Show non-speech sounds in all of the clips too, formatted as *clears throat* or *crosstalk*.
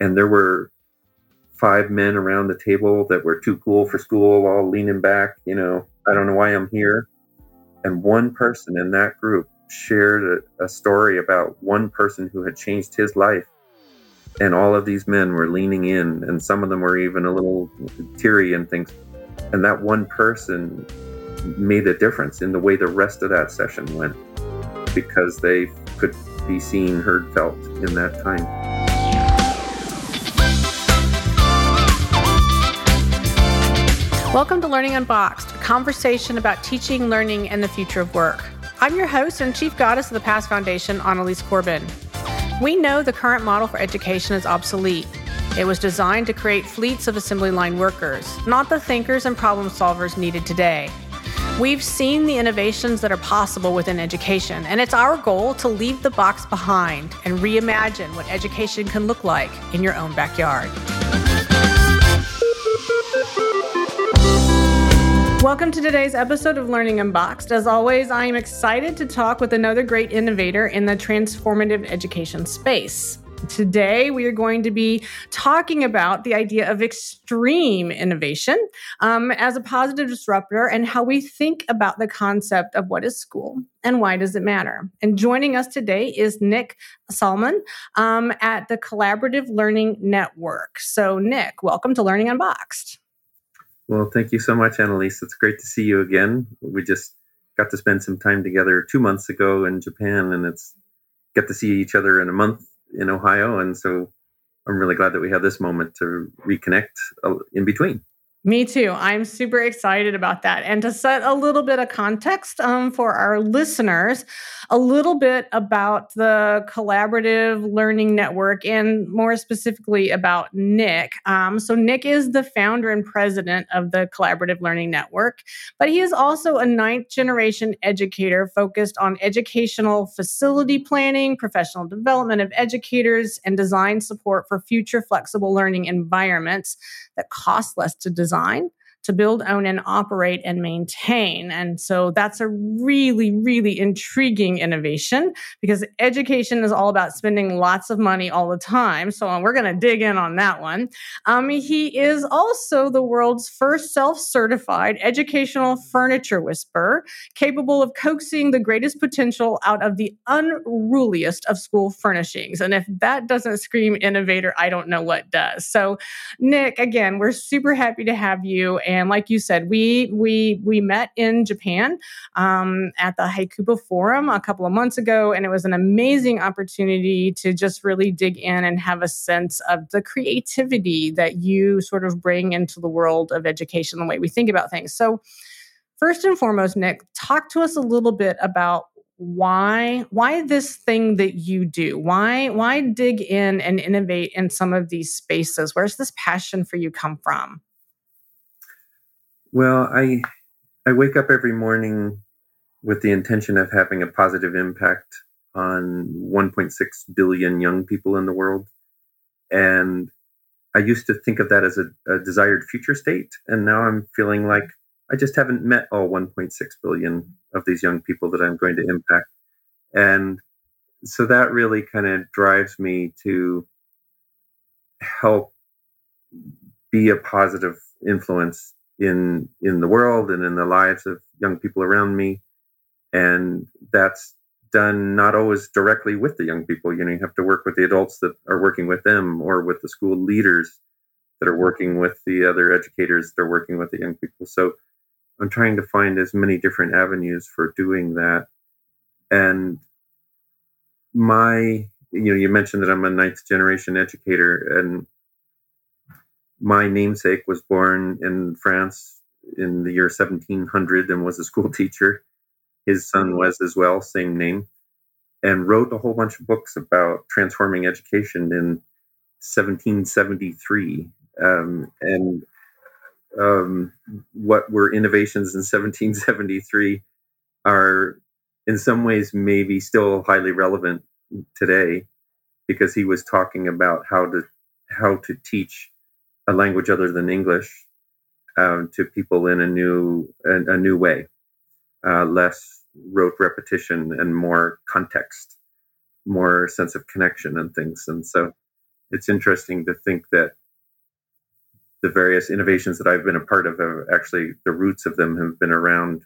and there were five men around the table that were too cool for school, all leaning back. You know, I don't know why I'm here. And one person in that group shared a, a story about one person who had changed his life and all of these men were leaning in and some of them were even a little teary and things and that one person made a difference in the way the rest of that session went because they could be seen heard felt in that time welcome to learning unboxed a conversation about teaching learning and the future of work i'm your host and chief goddess of the past foundation annalies corbin we know the current model for education is obsolete. It was designed to create fleets of assembly line workers, not the thinkers and problem solvers needed today. We've seen the innovations that are possible within education, and it's our goal to leave the box behind and reimagine what education can look like in your own backyard. Welcome to today's episode of Learning Unboxed. As always, I am excited to talk with another great innovator in the transformative education space. Today, we are going to be talking about the idea of extreme innovation um, as a positive disruptor and how we think about the concept of what is school and why does it matter. And joining us today is Nick Salmon um, at the Collaborative Learning Network. So, Nick, welcome to Learning Unboxed. Well, thank you so much, Annalies. It's great to see you again. We just got to spend some time together two months ago in Japan, and it's get to see each other in a month in Ohio. And so I'm really glad that we have this moment to reconnect uh, in between. Me too. I'm super excited about that. And to set a little bit of context um, for our listeners, a little bit about the Collaborative Learning Network and more specifically about Nick. Um, so, Nick is the founder and president of the Collaborative Learning Network, but he is also a ninth generation educator focused on educational facility planning, professional development of educators, and design support for future flexible learning environments that cost less to design design to build, own, and operate and maintain. And so that's a really, really intriguing innovation because education is all about spending lots of money all the time. So we're going to dig in on that one. Um, he is also the world's first self certified educational furniture whisperer, capable of coaxing the greatest potential out of the unruliest of school furnishings. And if that doesn't scream innovator, I don't know what does. So, Nick, again, we're super happy to have you. And like you said, we we we met in Japan um, at the Hakuba Forum a couple of months ago, and it was an amazing opportunity to just really dig in and have a sense of the creativity that you sort of bring into the world of education, the way we think about things. So, first and foremost, Nick, talk to us a little bit about why why this thing that you do. Why why dig in and innovate in some of these spaces? Where's this passion for you come from well, I I wake up every morning with the intention of having a positive impact on 1.6 billion young people in the world. And I used to think of that as a, a, desired future state. And now I'm feeling like I just haven't met all 1.6 billion of these young people that I'm going to impact. And so that really kind of drives me to help be a positive influence in in the world and in the lives of young people around me. And that's done not always directly with the young people. You know you have to work with the adults that are working with them or with the school leaders that are working with the other educators that are working with the young people. So i'm trying to find as many different avenues for doing that. And my you know you mentioned that i'm a ninth generation educator and my namesake was born in France in the year 1700 and was a school *laughs* teacher. His son was as well, same name, and wrote a whole bunch of books about transforming education in 1773. Um, and um, what were innovations in 1773 are in some ways maybe still highly relevant today because he was talking about how to how to teach a language other than English um, to people in a new a, a new way, uh, less rote repetition and more context, more sense of connection and things. And so it's interesting to think that the various innovations that I've been a part of have actually the roots of them have been around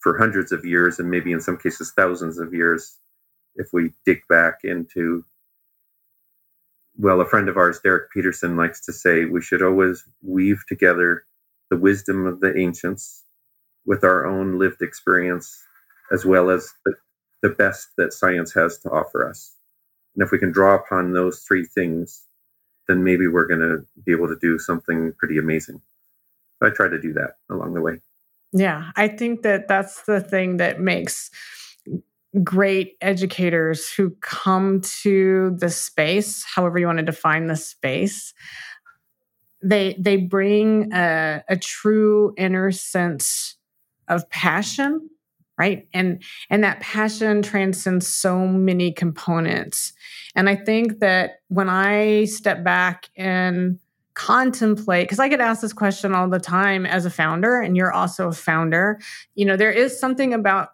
for hundreds of years and maybe in some cases thousands of years if we dig back into well a friend of ours Derek Peterson likes to say we should always weave together the wisdom of the ancients with our own lived experience as well as the, the best that science has to offer us and if we can draw upon those three things then maybe we're going to be able to do something pretty amazing I try to do that along the way. Yeah, I think that that's the thing that makes great educators who come to the space, however you want to define the space, they they bring a, a true inner sense of passion right? And and that passion transcends so many components. And i think that when i step back and contemplate because i get asked this question all the time as a founder and you're also a founder you know there is something about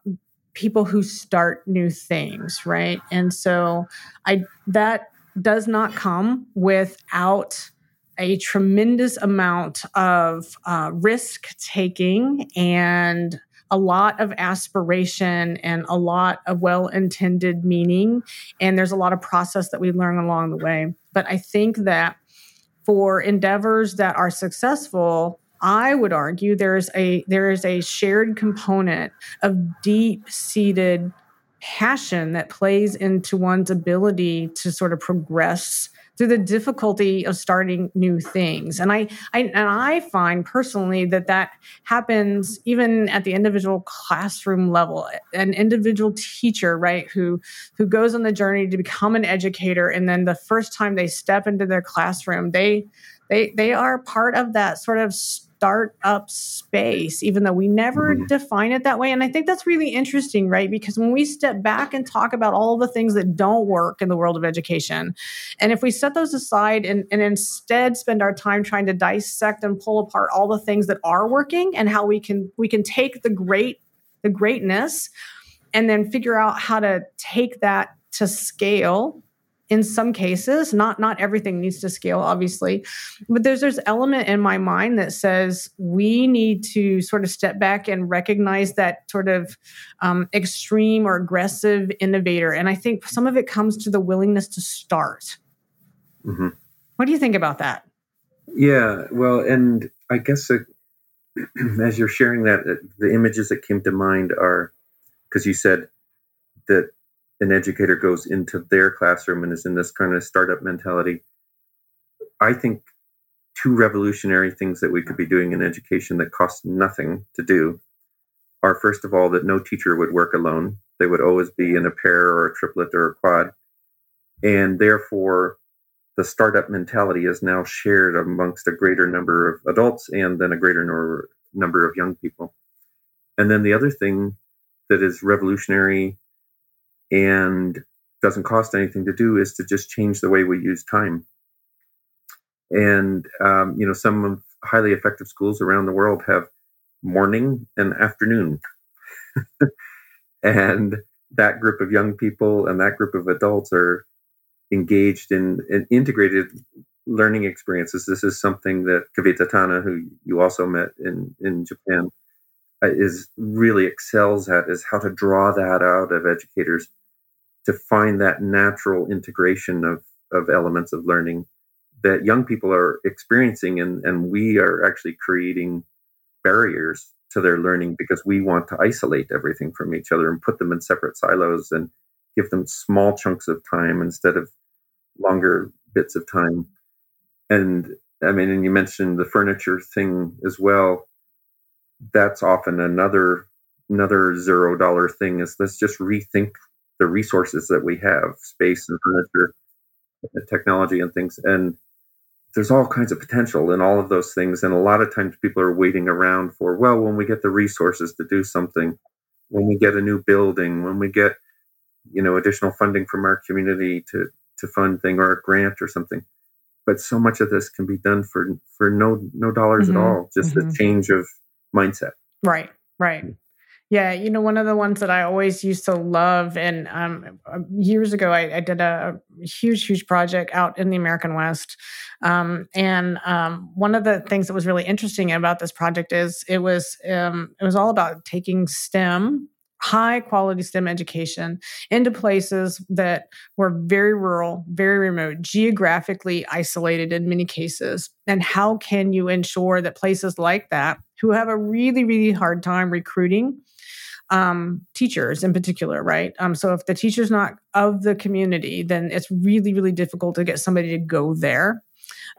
people who start new things right and so i that does not come without a tremendous amount of uh, risk taking and a lot of aspiration and a lot of well intended meaning. And there's a lot of process that we learn along the way. But I think that for endeavors that are successful, I would argue there's a there is a shared component of deep seated passion that plays into one's ability to sort of progress through the difficulty of starting new things. And I, I and I find personally that that happens even at the individual classroom level. An individual teacher, right, who who goes on the journey to become an educator, and then the first time they step into their classroom, they they they are part of that sort of startup space, even though we never mm-hmm. define it that way. And I think that's really interesting, right? Because when we step back and talk about all the things that don't work in the world of education, and if we set those aside and, and instead spend our time trying to dissect and pull apart all the things that are working and how we can we can take the great the greatness and then figure out how to take that to scale in some cases not not everything needs to scale obviously but there's there's element in my mind that says we need to sort of step back and recognize that sort of um, extreme or aggressive innovator and i think some of it comes to the willingness to start mm-hmm. what do you think about that yeah well and i guess uh, *clears throat* as you're sharing that uh, the images that came to mind are because you said that an educator goes into their classroom and is in this kind of startup mentality. I think two revolutionary things that we could be doing in education that cost nothing to do are first of all that no teacher would work alone. They would always be in a pair or a triplet or a quad. And therefore, the startup mentality is now shared amongst a greater number of adults and then a greater number of young people. And then the other thing that is revolutionary and doesn't cost anything to do is to just change the way we use time. And um, you know, some of highly effective schools around the world have morning and afternoon, *laughs* and that group of young people and that group of adults are engaged in, in integrated learning experiences. This is something that Kavita Tana, who you also met in in Japan, uh, is really excels at is how to draw that out of educators to find that natural integration of, of elements of learning that young people are experiencing and, and we are actually creating barriers to their learning because we want to isolate everything from each other and put them in separate silos and give them small chunks of time instead of longer bits of time. And i mean and you mentioned the furniture thing as well. That's often another another zero dollar thing is let's just rethink the resources that we have, space and furniture, and technology and things. And there's all kinds of potential in all of those things. And a lot of times people are waiting around for, well, when we get the resources to do something, when we get a new building, when we get, you know, additional funding from our community to to fund thing or a grant or something. But so much of this can be done for for no no dollars mm-hmm. at all, just mm-hmm. a change of mindset. Right, right. Yeah, you know, one of the ones that I always used to love, and um, um, years ago, I, I, did a huge, huge project out in the American West. Um, and um, one of the things that was really interesting about this project is it was um, it was all about taking STEM high quality STEM education into places that were very rural, very remote, geographically isolated in many cases. And how can you ensure that places like that, who have a really, really hard time recruiting um, teachers in particular, right? Um, so if the teacher's not of the community, then it's really, really difficult to get somebody to go there.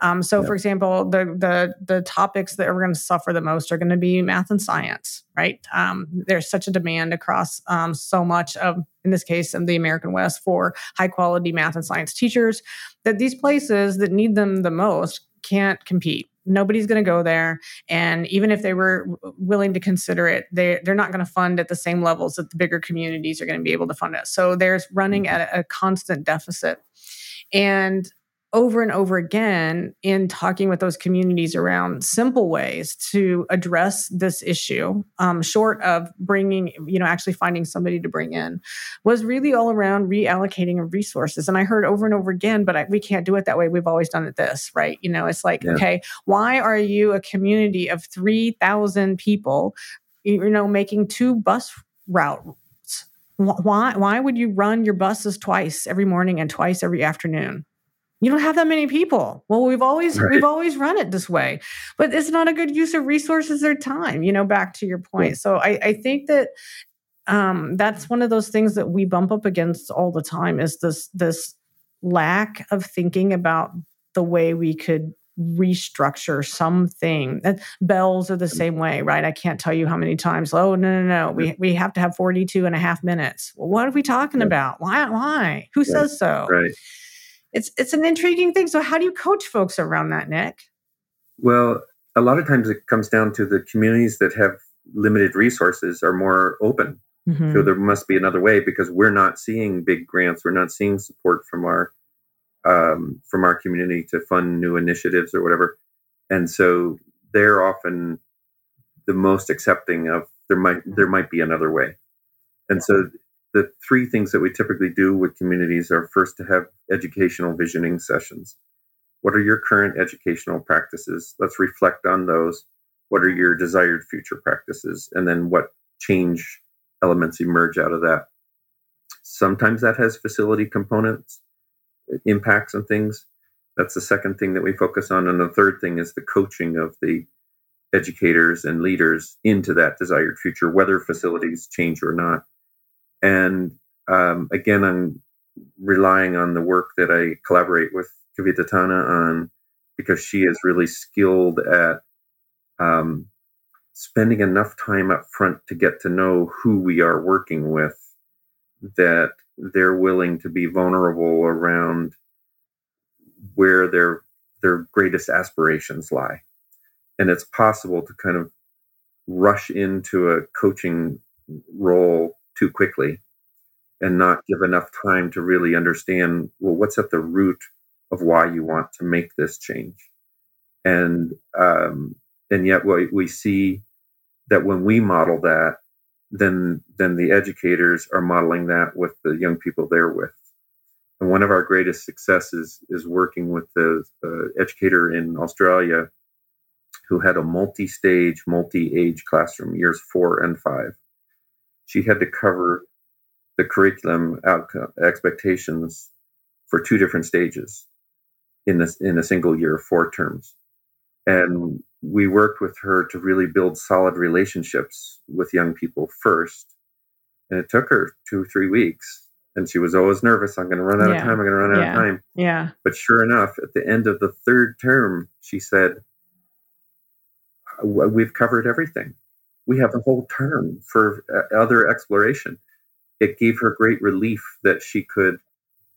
Um, so, yeah. for example, the the the topics that are going to suffer the most are going to be math and science, right? Um, there's such a demand across um, so much of, in this case, in the American West, for high quality math and science teachers that these places that need them the most can't compete nobody's going to go there. And even if they were willing to consider it they they're not going to fund at the same levels that the bigger communities are going to be able to fund it. So there's running mm-hmm. at a, a constant deficit. And over and over again in talking with those communities around simple ways to address this issue um, short of bringing you know actually finding somebody to bring in was really all around reallocating of resources. And i heard over and over again but I, we can't do it that way. We've always done it this right? You know it's like yeah. okay why are you a community of 3000 people you know making two bus routes? Why why would you run your buses twice every morning and twice every afternoon you don't have that many people. Well we've always right. we've always run it this way but it's not a good use of resources or time you know back to your point. So i, I think that um, that's one of those things that we bump up against all the time is this this lack of thinking about the way we could restructure something. Bells are the same way right? I can't tell you how many times oh no no no we, we have to have 42 and a half minutes. Well, what are we talking yeah. about? Why why? Who says so? Right it's it's an intriguing thing. So how do you coach folks around that, Nick? Well, a lot of times it comes down to the communities that have limited resources are more open. Mm-hmm. So there must be another way because we're not seeing big grants, we're not seeing support from our um, from our community to fund new initiatives or whatever, and so they're often the most accepting of there might there might be another way, and so the three things that we typically do with communities are first to have educational visioning sessions. What are your current educational practices? Let's reflect on those. What are your desired future practices? And then what change elements emerge out of that? Sometimes that has facility components, impacts, and things. That's the second thing that we focus on. And the third thing is the coaching of the educators and leaders into that desired future, whether facilities change or not. And um, again, I'm relying on the work that I collaborate with Kavita Tana on because she is really skilled at um, spending enough time up front to get to know who we are working with that they're willing to be vulnerable around where their their greatest aspirations lie. And it's possible to kind of rush into a coaching role too quickly and not give enough time to really understand well what's at the root of why you want to make this change? And um, and yet we, we see that when we model that then then the educators are modeling that with the young people they're with. And one of our greatest successes is working with the uh, educator in australia who had a multi-stage multi-age classroom years four and five she had to cover the curriculum outcome expectations for two different stages in this in a single year, four terms. And we worked with her to really build solid relationships with young people first. And it took her two, three weeks. And she was always nervous. I'm going to run out yeah. of time. I'm going to run out yeah. of time. Yeah. But sure enough, at the end of the third term, she said, uh, We've covered everything we have a whole term for uh, other exploration. It gave her great relief that she could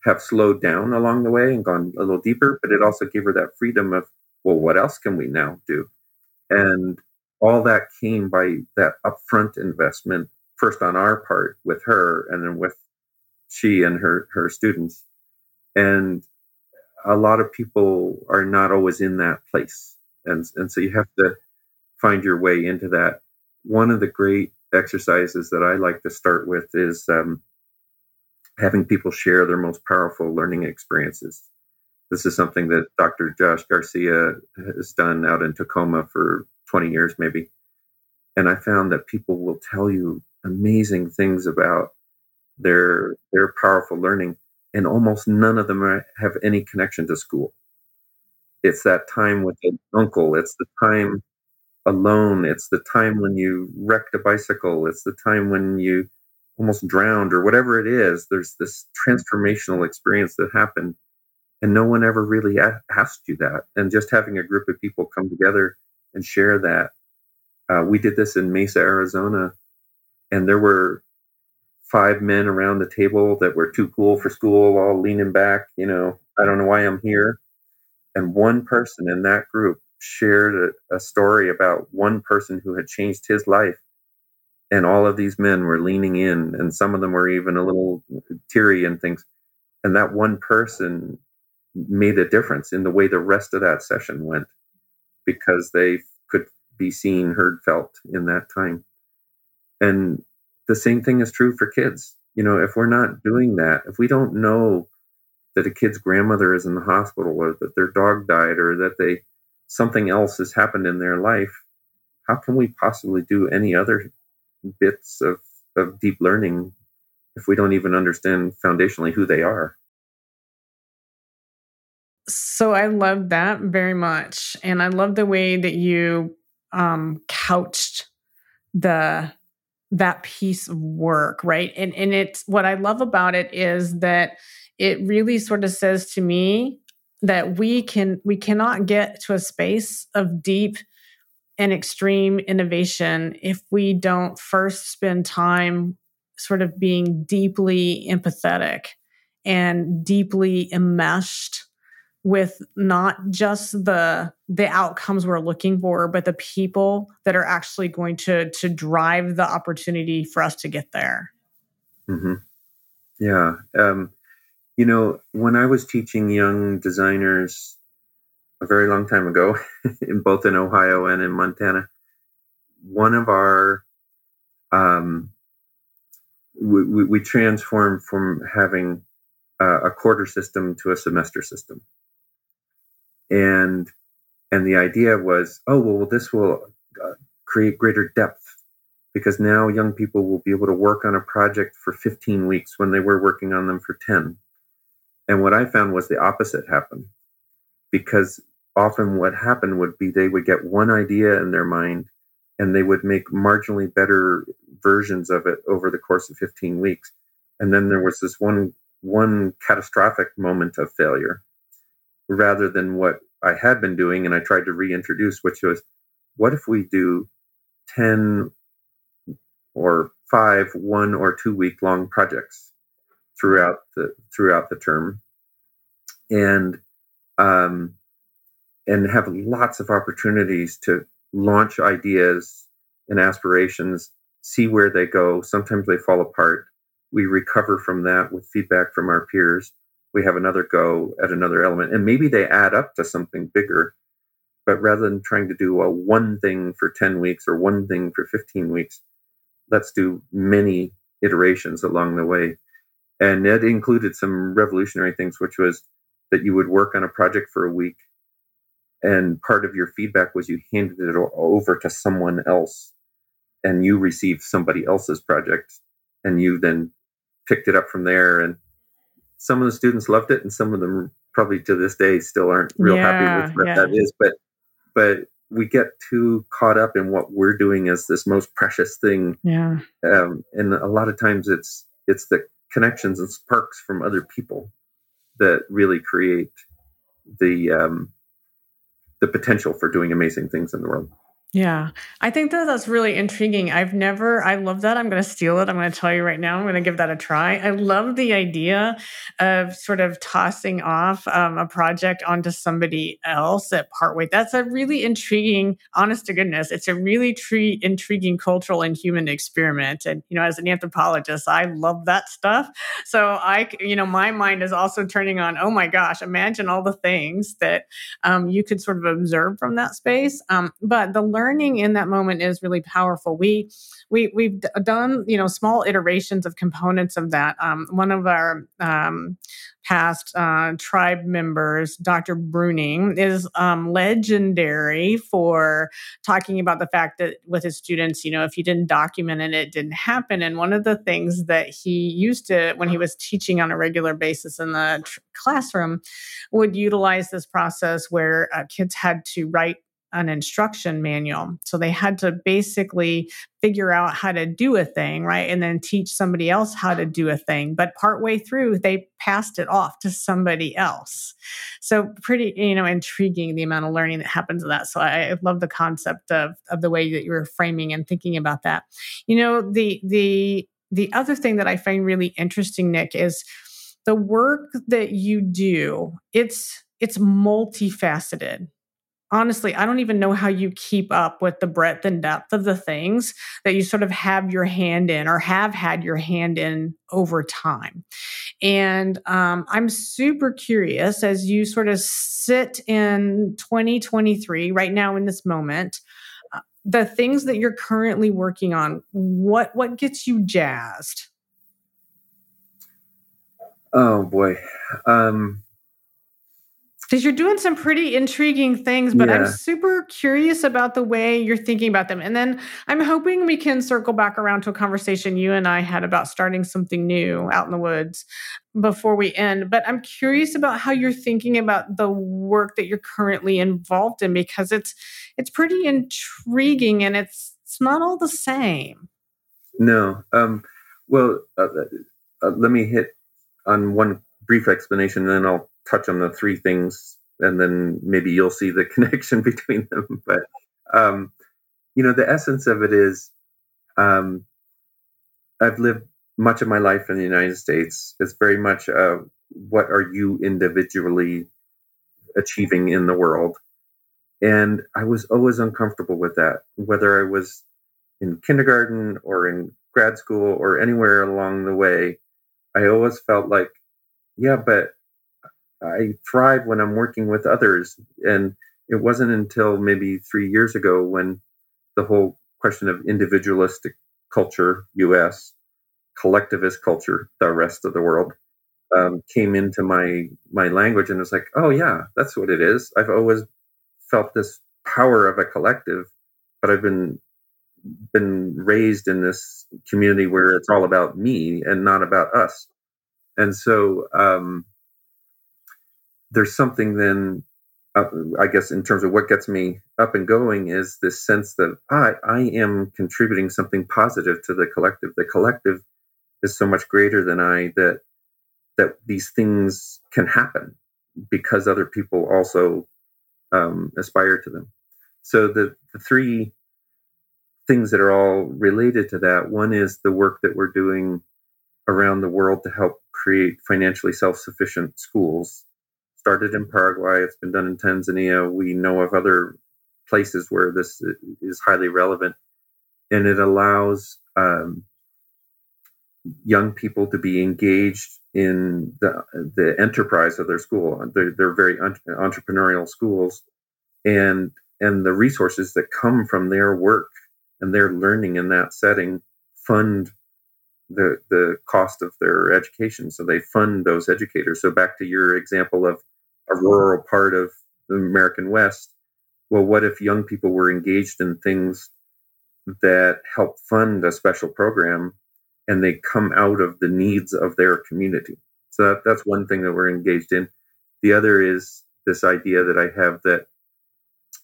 have slowed down along the way and gone a little deeper, but it also gave her that freedom of, well, what else can we now do? And all that came by that upfront investment, first on our part with her, and then with she and her her students. And a lot of people are not always in that place, and and so you have to find your way into that one of the great exercises that I like to start with is um, having people share their most powerful learning experiences. This is something that Dr. Josh Garcia has done out in Tacoma for 20 years, maybe. And I found that people will tell you amazing things about their their powerful learning, and almost none of them have any connection to school. It's that time with an uncle. It's the time alone. It's the time when you wrecked a bicycle. It's the time when you almost drowned or whatever it is. There's this transformational experience that happened, and no one ever really asked you that. And just having a group of people come together and share that. Uh, we did this in Mesa, Arizona, and there were five men around the table that were too cool for school, all leaning back. You know, I don't know why I'm here. And one person in that group shared a, a story about one person who had changed his life and all of these men were leaning in and some of them were even a little teary and things and that one person made a difference in the way the rest of that session went because they could be seen heard felt in that time. And the same thing is true for kids. You know if we're not doing that if we don't know that a kid's grandmother is in the hospital or that their dog died or that they something else has happened in their life how can we possibly do any other bits of, of deep learning if we don't even understand foundationally who they are. So I love that very much. And I love the way that you um, couched the that piece of work, right? And and it's what I love about it is that it really sort of says to me that we can we cannot get to a space of deep and extreme innovation if we don't first spend time sort of being deeply empathetic and deeply enmeshed with not just the the outcomes we're looking for but the people that are actually going to to drive the opportunity for us to get there mm-hmm. yeah um, you know when i was teaching young designers a very long time ago, *laughs* in both in Ohio and in Montana. One of our um, we, we, we transformed from having a quarter system to a semester system, and and the idea was, oh well, this will uh, create greater depth because now young people will be able to work on a project for 15 weeks when they were working on them for 10. And what I found was the opposite happened because often what happened would be they would get one idea in their mind and they would make marginally better versions of it over the course of 15 weeks. And then there was this one one catastrophic moment of failure rather than what i had been doing and i tried to reintroduce which was what if we do 10 or 5 one or two week long projects throughout the throughout the term and um, and have lots of opportunities to launch ideas and aspirations, see where they go. Sometimes they fall apart. We recover from that with feedback from our peers. We have another go at another element, and maybe they add up to something bigger. But rather than trying to do a one thing for 10 weeks or one thing for 15 weeks, let's do many iterations along the way. And it included some revolutionary things, which was that you would work on a project for a week and part of your feedback was you handed it over to someone else and you received somebody else's project and you then picked it up from there. And some of the students loved it and some of them probably to this day still aren't real yeah, happy with what yeah. that is but but we get too caught up in what we're doing as this most precious thing. Yeah. Um, and a lot of times it's it's the connections and sparks from other people that really create the um, the potential for doing amazing things in the world. Yeah, I think that that's really intriguing. I've never, I love that. I'm going to steal it. I'm going to tell you right now. I'm going to give that a try. I love the idea of sort of tossing off um, a project onto somebody else at partway. That's a really intriguing, honest to goodness, it's a really tre- intriguing cultural and human experiment. And, you know, as an anthropologist, I love that stuff. So I, you know, my mind is also turning on, oh my gosh, imagine all the things that um, you could sort of observe from that space. Um, but the learning in that moment is really powerful. We we we've done you know small iterations of components of that. Um, one of our um, past uh, tribe members, Dr. Bruning, is um, legendary for talking about the fact that with his students, you know, if you didn't document it, it didn't happen. And one of the things that he used to, when he was teaching on a regular basis in the tr- classroom, would utilize this process where uh, kids had to write an instruction manual. So they had to basically figure out how to do a thing, right? And then teach somebody else how to do a thing. But partway through, they passed it off to somebody else. So pretty, you know, intriguing the amount of learning that happens to that. So I, I love the concept of of the way that you're framing and thinking about that. You know, the the the other thing that I find really interesting, Nick, is the work that you do. It's it's multifaceted honestly, I don't even know how you keep up with the breadth and depth of the things that you sort of have your hand in or have had your hand in over time. And um, I'm super curious as you sort of sit in 2023 right now in this moment. Uh, the things that you're currently working on, what what gets you jazzed? Oh boy. Um because you're doing some pretty intriguing things, but yeah. I'm super curious about the way you're thinking about them. And then I'm hoping we can circle back around to a conversation you and I had about starting something new out in the woods before we end. But I'm curious about how you're thinking about the work that you're currently involved in because it's it's pretty intriguing and it's it's not all the same. No. Um, well, uh, uh, let me hit on one brief explanation, and then I'll touch on the three things and then maybe you'll see the *laughs* connection between them. But, um, you know, the essence of it is um, I've lived much of my life in the United States. It's very much uh, what are you individually achieving in the world? And I was always uncomfortable with that, whether I was in kindergarten or in grad school or anywhere along the way. I always felt like, yeah, but I thrive when I'm working with others. And it wasn't until maybe three years ago when the whole question of individualistic culture, US, collectivist culture, the rest of the world, um, came into my my language, and it's like, oh yeah, that's what it is. I've always felt this power of a collective, but I've been been raised in this community where it's all about me and not about us, and so um, there's something then uh, I guess in terms of what gets me up and going is this sense that I, I am contributing something positive to the collective. The collective is so much greater than I that that these things can happen because other people also um, aspire to them. So the, the three things that are all related to that one is the work that we're doing around the world to help create financially self-sufficient schools started in Paraguay. It's been done in Tanzania. We know of other places where this is highly relevant, and it allows um, young people to be engaged in the the enterprise of their school. They're, they're very entrepreneurial schools, and and the resources that come from their work and their learning in that setting fund the the cost of their education. So they fund those educators. So back to your example of a rural part of the American West. Well, what if young people were engaged in things that help fund a special program and they come out of the needs of their community? So that, that's one thing that we're engaged in. The other is this idea that I have that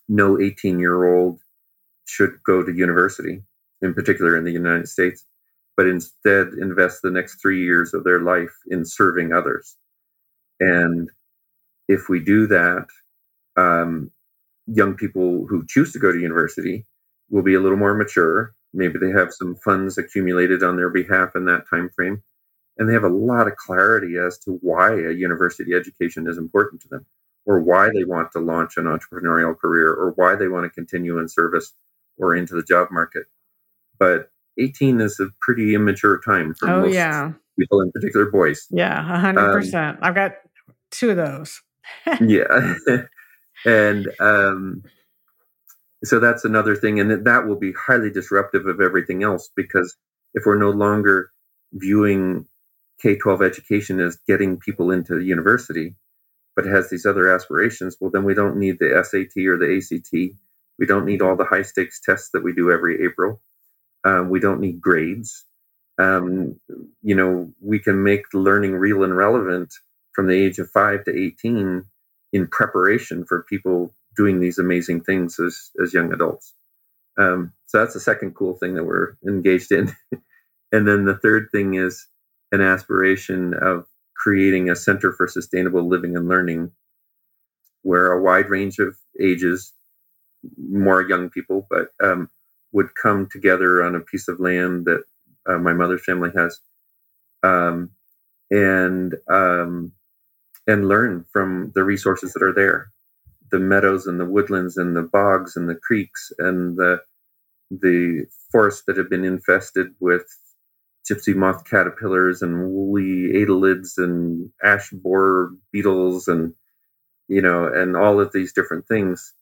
no 18 year old should go to university, in particular in the United States, but instead invest the next three years of their life in serving others. And if we do that, um, young people who choose to go to university will be a little more mature. Maybe they have some funds accumulated on their behalf in that time frame, and they have a lot of clarity as to why a university education is important to them, or why they want to launch an entrepreneurial career, or why they want to continue in service or into the job market. But 18 is a pretty immature time for oh, most yeah. people, in particular boys. Yeah, 100%. Um, I've got two of those yeah. *laughs* and um, so that's another thing, and that will be highly disruptive of everything else because if we're no longer viewing K 12 education as getting people into university, but has these other aspirations, well, then we don't need the SAT or the ACT. We don't need all the high stakes tests that we do every April. Um, we don't need grades. Um, you know, we can make learning real and relevant from the age of five to 18 in preparation for people doing these amazing things as, as young adults. Um, so that's the second cool thing that we're engaged in. *laughs* and then the third thing is an aspiration of creating a center for sustainable living and learning where a wide range of ages, more young people, but um, would come together on a piece of land that uh, my mother's family has, um, and um, and learn from the resources that are there, the meadows and the woodlands and the bogs and the creeks and the the forests that have been infested with gypsy moth caterpillars and woolly adelgids and ash borer beetles and you know and all of these different things.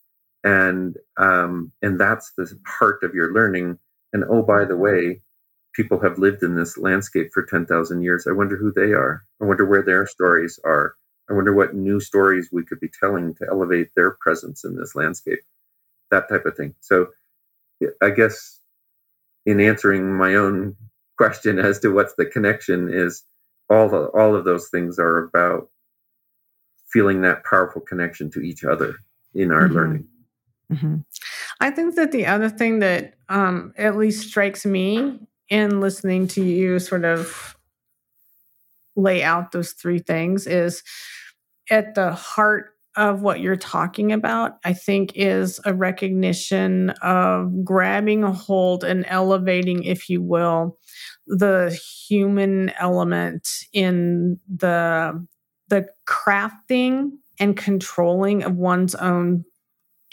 And um, and that's the heart of your learning. And oh by the way people have lived in this landscape for 10,000 years. I wonder who they are. I wonder where their stories are i wonder what new stories we could be telling to elevate their presence in this landscape that type of thing so i guess in answering my own question as to what's the connection is all the all of those things are about feeling that powerful connection to each other in our mm-hmm. learning. Mm-hmm. I think that the other thing that um, at least strikes me in listening to you sort of lay out those three things is at the heart of what you're talking about, I think, is a recognition of grabbing a hold and elevating, if you will, the human element in the the crafting and controlling of one's own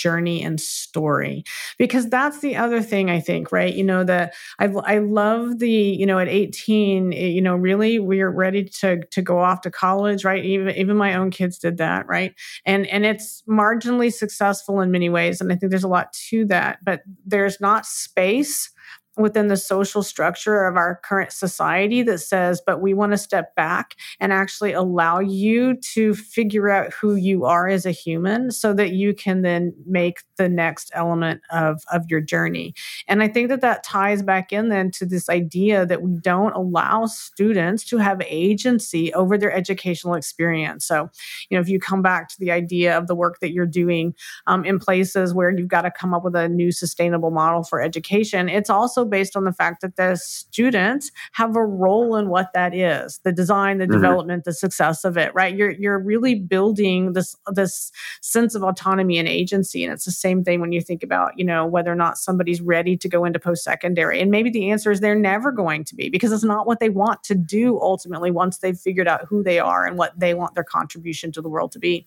journey and story. Because that's the other thing i think right? You know that i love the you know at 18 eh, you know really we're ready to to go off to college right? Even even my own kids did that right? And and it's marginally successful in many ways and i think there's a lot to that but there's not space within the social structure of our current society that says, but we want to step back and actually allow you to figure out who you are as a human so that you can then make the next element of, of your journey. And I think that that ties back in then to this idea that we don't allow students to have agency over their educational experience. So, you know, if you come back to the idea of the work that you're doing um, in places where you've got to come up with a new sustainable model for education, it's also based on the fact that the students have a role in what that is the design the mm-hmm. development the success of it right? You're you're really building this this sense of autonomy and agency and it's the same thing when you think about you know whether or not somebody's ready to go into post secondary and maybe the answer is they're never going to be because it's not what they want to do ultimately once they've figured out who they are and what they want their contribution to the world to be.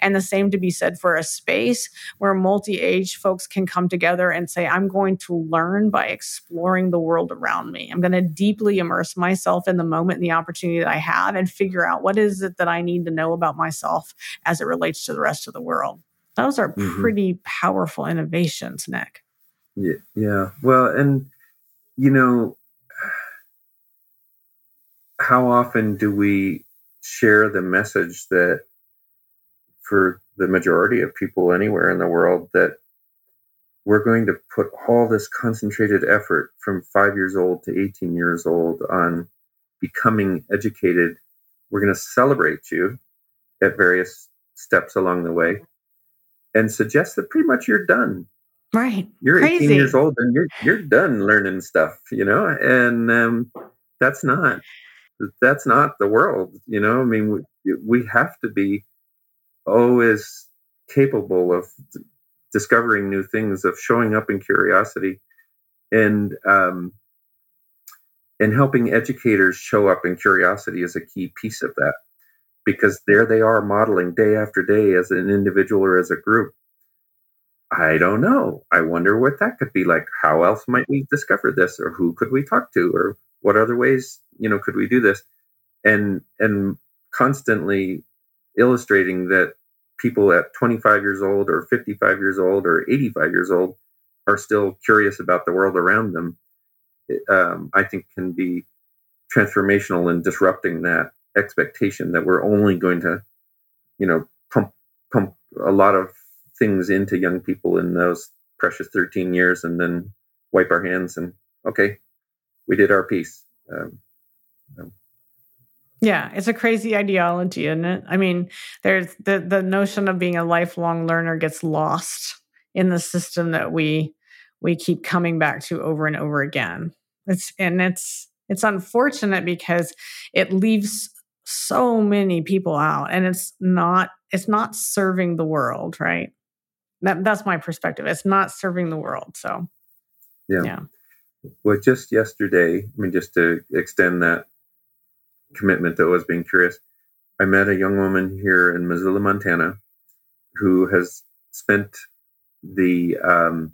And the same to be said for a space where multi-age folks can come together and say i'm going to learn by exploring the world around me. I'm going to deeply immerse myself in the moment and the opportunity that I have and figure out what is it that I need to know about myself as it relates to the rest of the world. Those are mm-hmm. pretty powerful innovations, Nick. Yeah, yeah. Well, and you know, how often do we share the message that for the majority of people anywhere in the world that we're going to put all this concentrated effort from five years old to 18 years old on becoming educated. We're going to celebrate you at various steps along the way and suggest that pretty much you're done. Right. You're Crazy. 18 years old and you're you're done learning stuff, you know, and um, that's not that's not the world, you know. I mean, we, we have to be always capable of discovering new things, of showing up in curiosity, and um, and helping educators show up in curiosity is a key piece of that because there they are modeling day after day as an individual or as a group. I don't know. I wonder what that could be like. How else might we discover this, or who could we talk to, or what other ways you know could we do this? And and constantly illustrating that people at 25 years old or 55 years old or 85 years old are still curious about the world around them, um, I think can be transformational in disrupting that expectation that we're only going to, you know, pump pump a lot of things into young people in those precious 13 years and then wipe our hands and okay, we did our piece. Um, um, yeah, it's a crazy ideology, isn't it? I mean, there's the the notion of being a lifelong learner gets lost in the system that we we keep coming back to over and over again. It's and it's it's unfortunate because it leaves so many people out and it's not it's not serving the world, right? That that's my perspective. It's not serving the world. So yeah. Yeah. Well, just yesterday, I mean, just to extend that commitment that was being curious, I met a young woman here in Missoula, Montana, who has spent the um,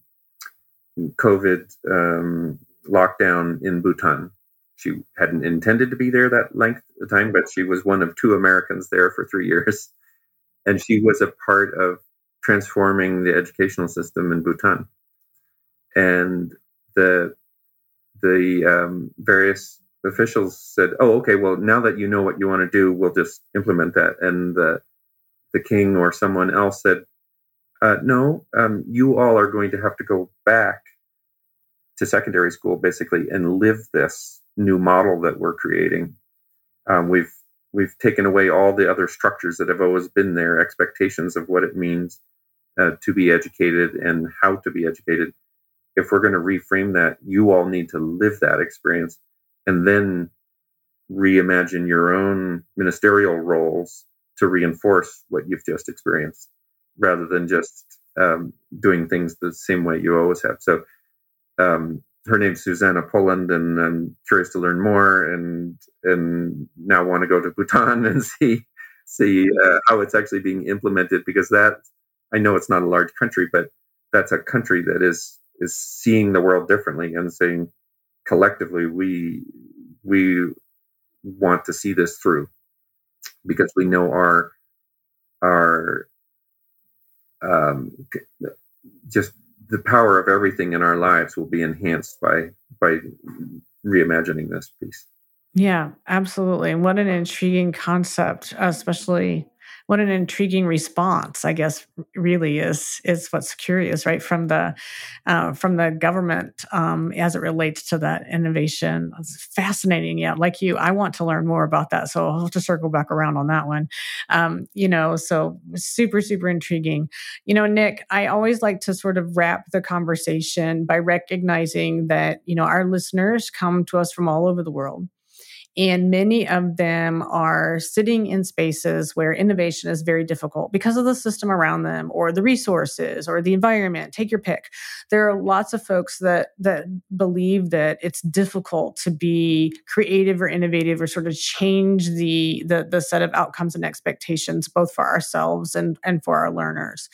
COVID um, lockdown in Bhutan. She hadn't intended to be there that length of time, but she was one of two Americans there for three *laughs* years. And she was a part of transforming the educational system in Bhutan. And the the um, various officials said, "Oh, okay. Well, now that you know what you want to do, we'll just implement that." And the the king or someone else said, uh, "No, um, you all are going to have to go back to secondary school, basically, and live this new model that we're creating. Um, we've we've taken away all the other structures that have always been there, expectations of what it means uh, to be educated and how to be educated." if we're going to reframe that, you all need to live that experience and then reimagine your own ministerial roles to reinforce what you've just experienced rather than just um, doing things the same way you always have. So, um, her name's Susanna Poland, and I'm curious to learn more, and and now want to go to Bhutan *laughs* and see see uh, how it's actually being implemented because that I know it's not a large country, but that's a country that is is seeing the world differently and saying collectively we we want to see this through because we know our our um, just the power of everything in our lives will be enhanced by by reimagining this piece. Yeah, absolutely. And what an intriguing concept, especially what an intriguing response i guess really is is what's curious right from the uh, from the government um, as it relates to that innovation. It's fascinating yeah like you i want to learn more about that so i'll have to circle back around on that one. Um, you know so super super intriguing. You know nick i always like to sort of wrap the conversation by recognizing that you know our listeners come to us from all over the world and many of them are sitting in spaces where innovation is very difficult because of the system around them or the resources or the environment. Take your pick. There are lots of folks that that believe that it's difficult to be creative or innovative or sort of change the the, the set of outcomes and expectations both for ourselves and, and for our learners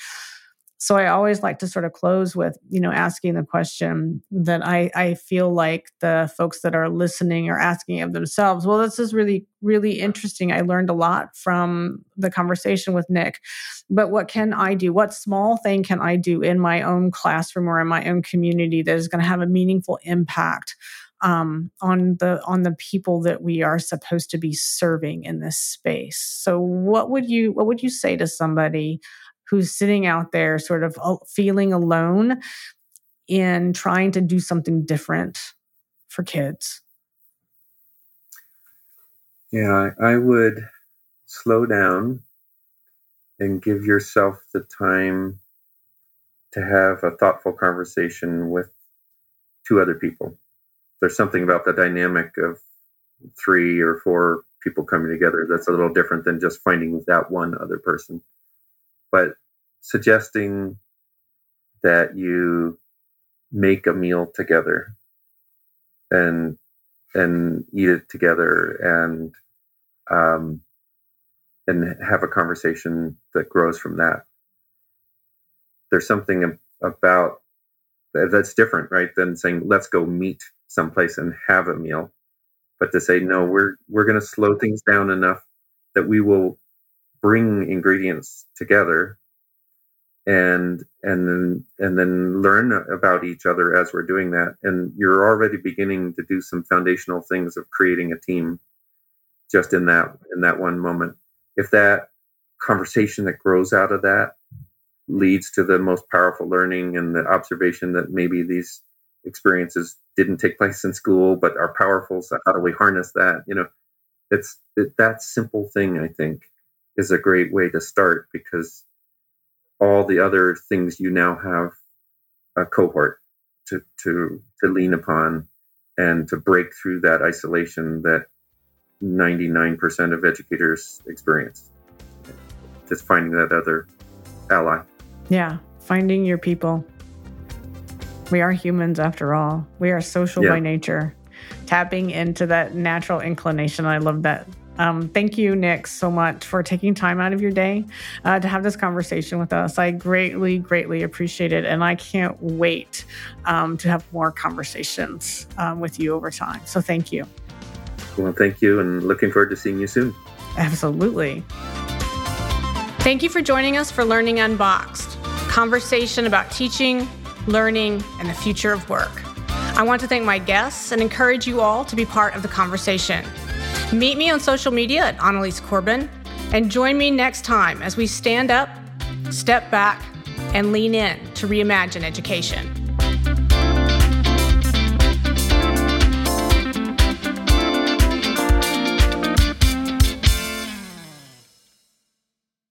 so i always like to sort of close with you know asking the question that i i feel like the folks that are listening are asking of themselves well this is really really interesting i learned a lot from the conversation with nick but what can i do what small thing can i do in my own classroom or in my own community that is going to have a meaningful impact um, on the on the people that we are supposed to be serving in this space. So, what would you what would you say to somebody who's sitting out there sort of feeling alone in trying to do something different for kids? Yeah, I would slow down and give yourself the time to have a thoughtful conversation with two other people. There's something about the dynamic of three or four people coming together that's a little different than just finding that one other person but suggesting that you make a meal together and and eat it together and um, and have a conversation that grows from that. There's something about that's different, right? Than saying let's go meet someplace and have a meal, but to say no, we're we're going to slow things down enough that we will bring ingredients together and and then and then learn about each other as we're doing that. And you're already beginning to do some foundational things of creating a team just in that in that one moment. If that conversation that grows out of that leads to the most powerful learning and the observation that maybe these experiences didn't take place in school but are powerful so how do we harness that? You know it's it, that simple thing i think is a great way to start because all the other things you now have a cohort to to to lean upon and to break through that isolation that 99% of educators experience. Just finding that other ally. Yeah finding your people. We are humans after all. We are social yeah. by nature. Tapping into that natural inclination. I love that um, thank you, Nick, so much for taking time out of your day uh, to have this conversation with us. I greatly, greatly appreciate it. And I can't wait um, to have more conversations um, with you over time. So thank you. Well, thank you. And looking forward to seeing you soon. Absolutely. Thank you for joining us for Learning Unboxed, conversation about teaching, learning, and the future of work. I want to thank my guests and encourage you all to be part of the conversation. Meet me on social media at Annalies Corbin and join me next time as we stand up, step back, and lean in to reimagine education.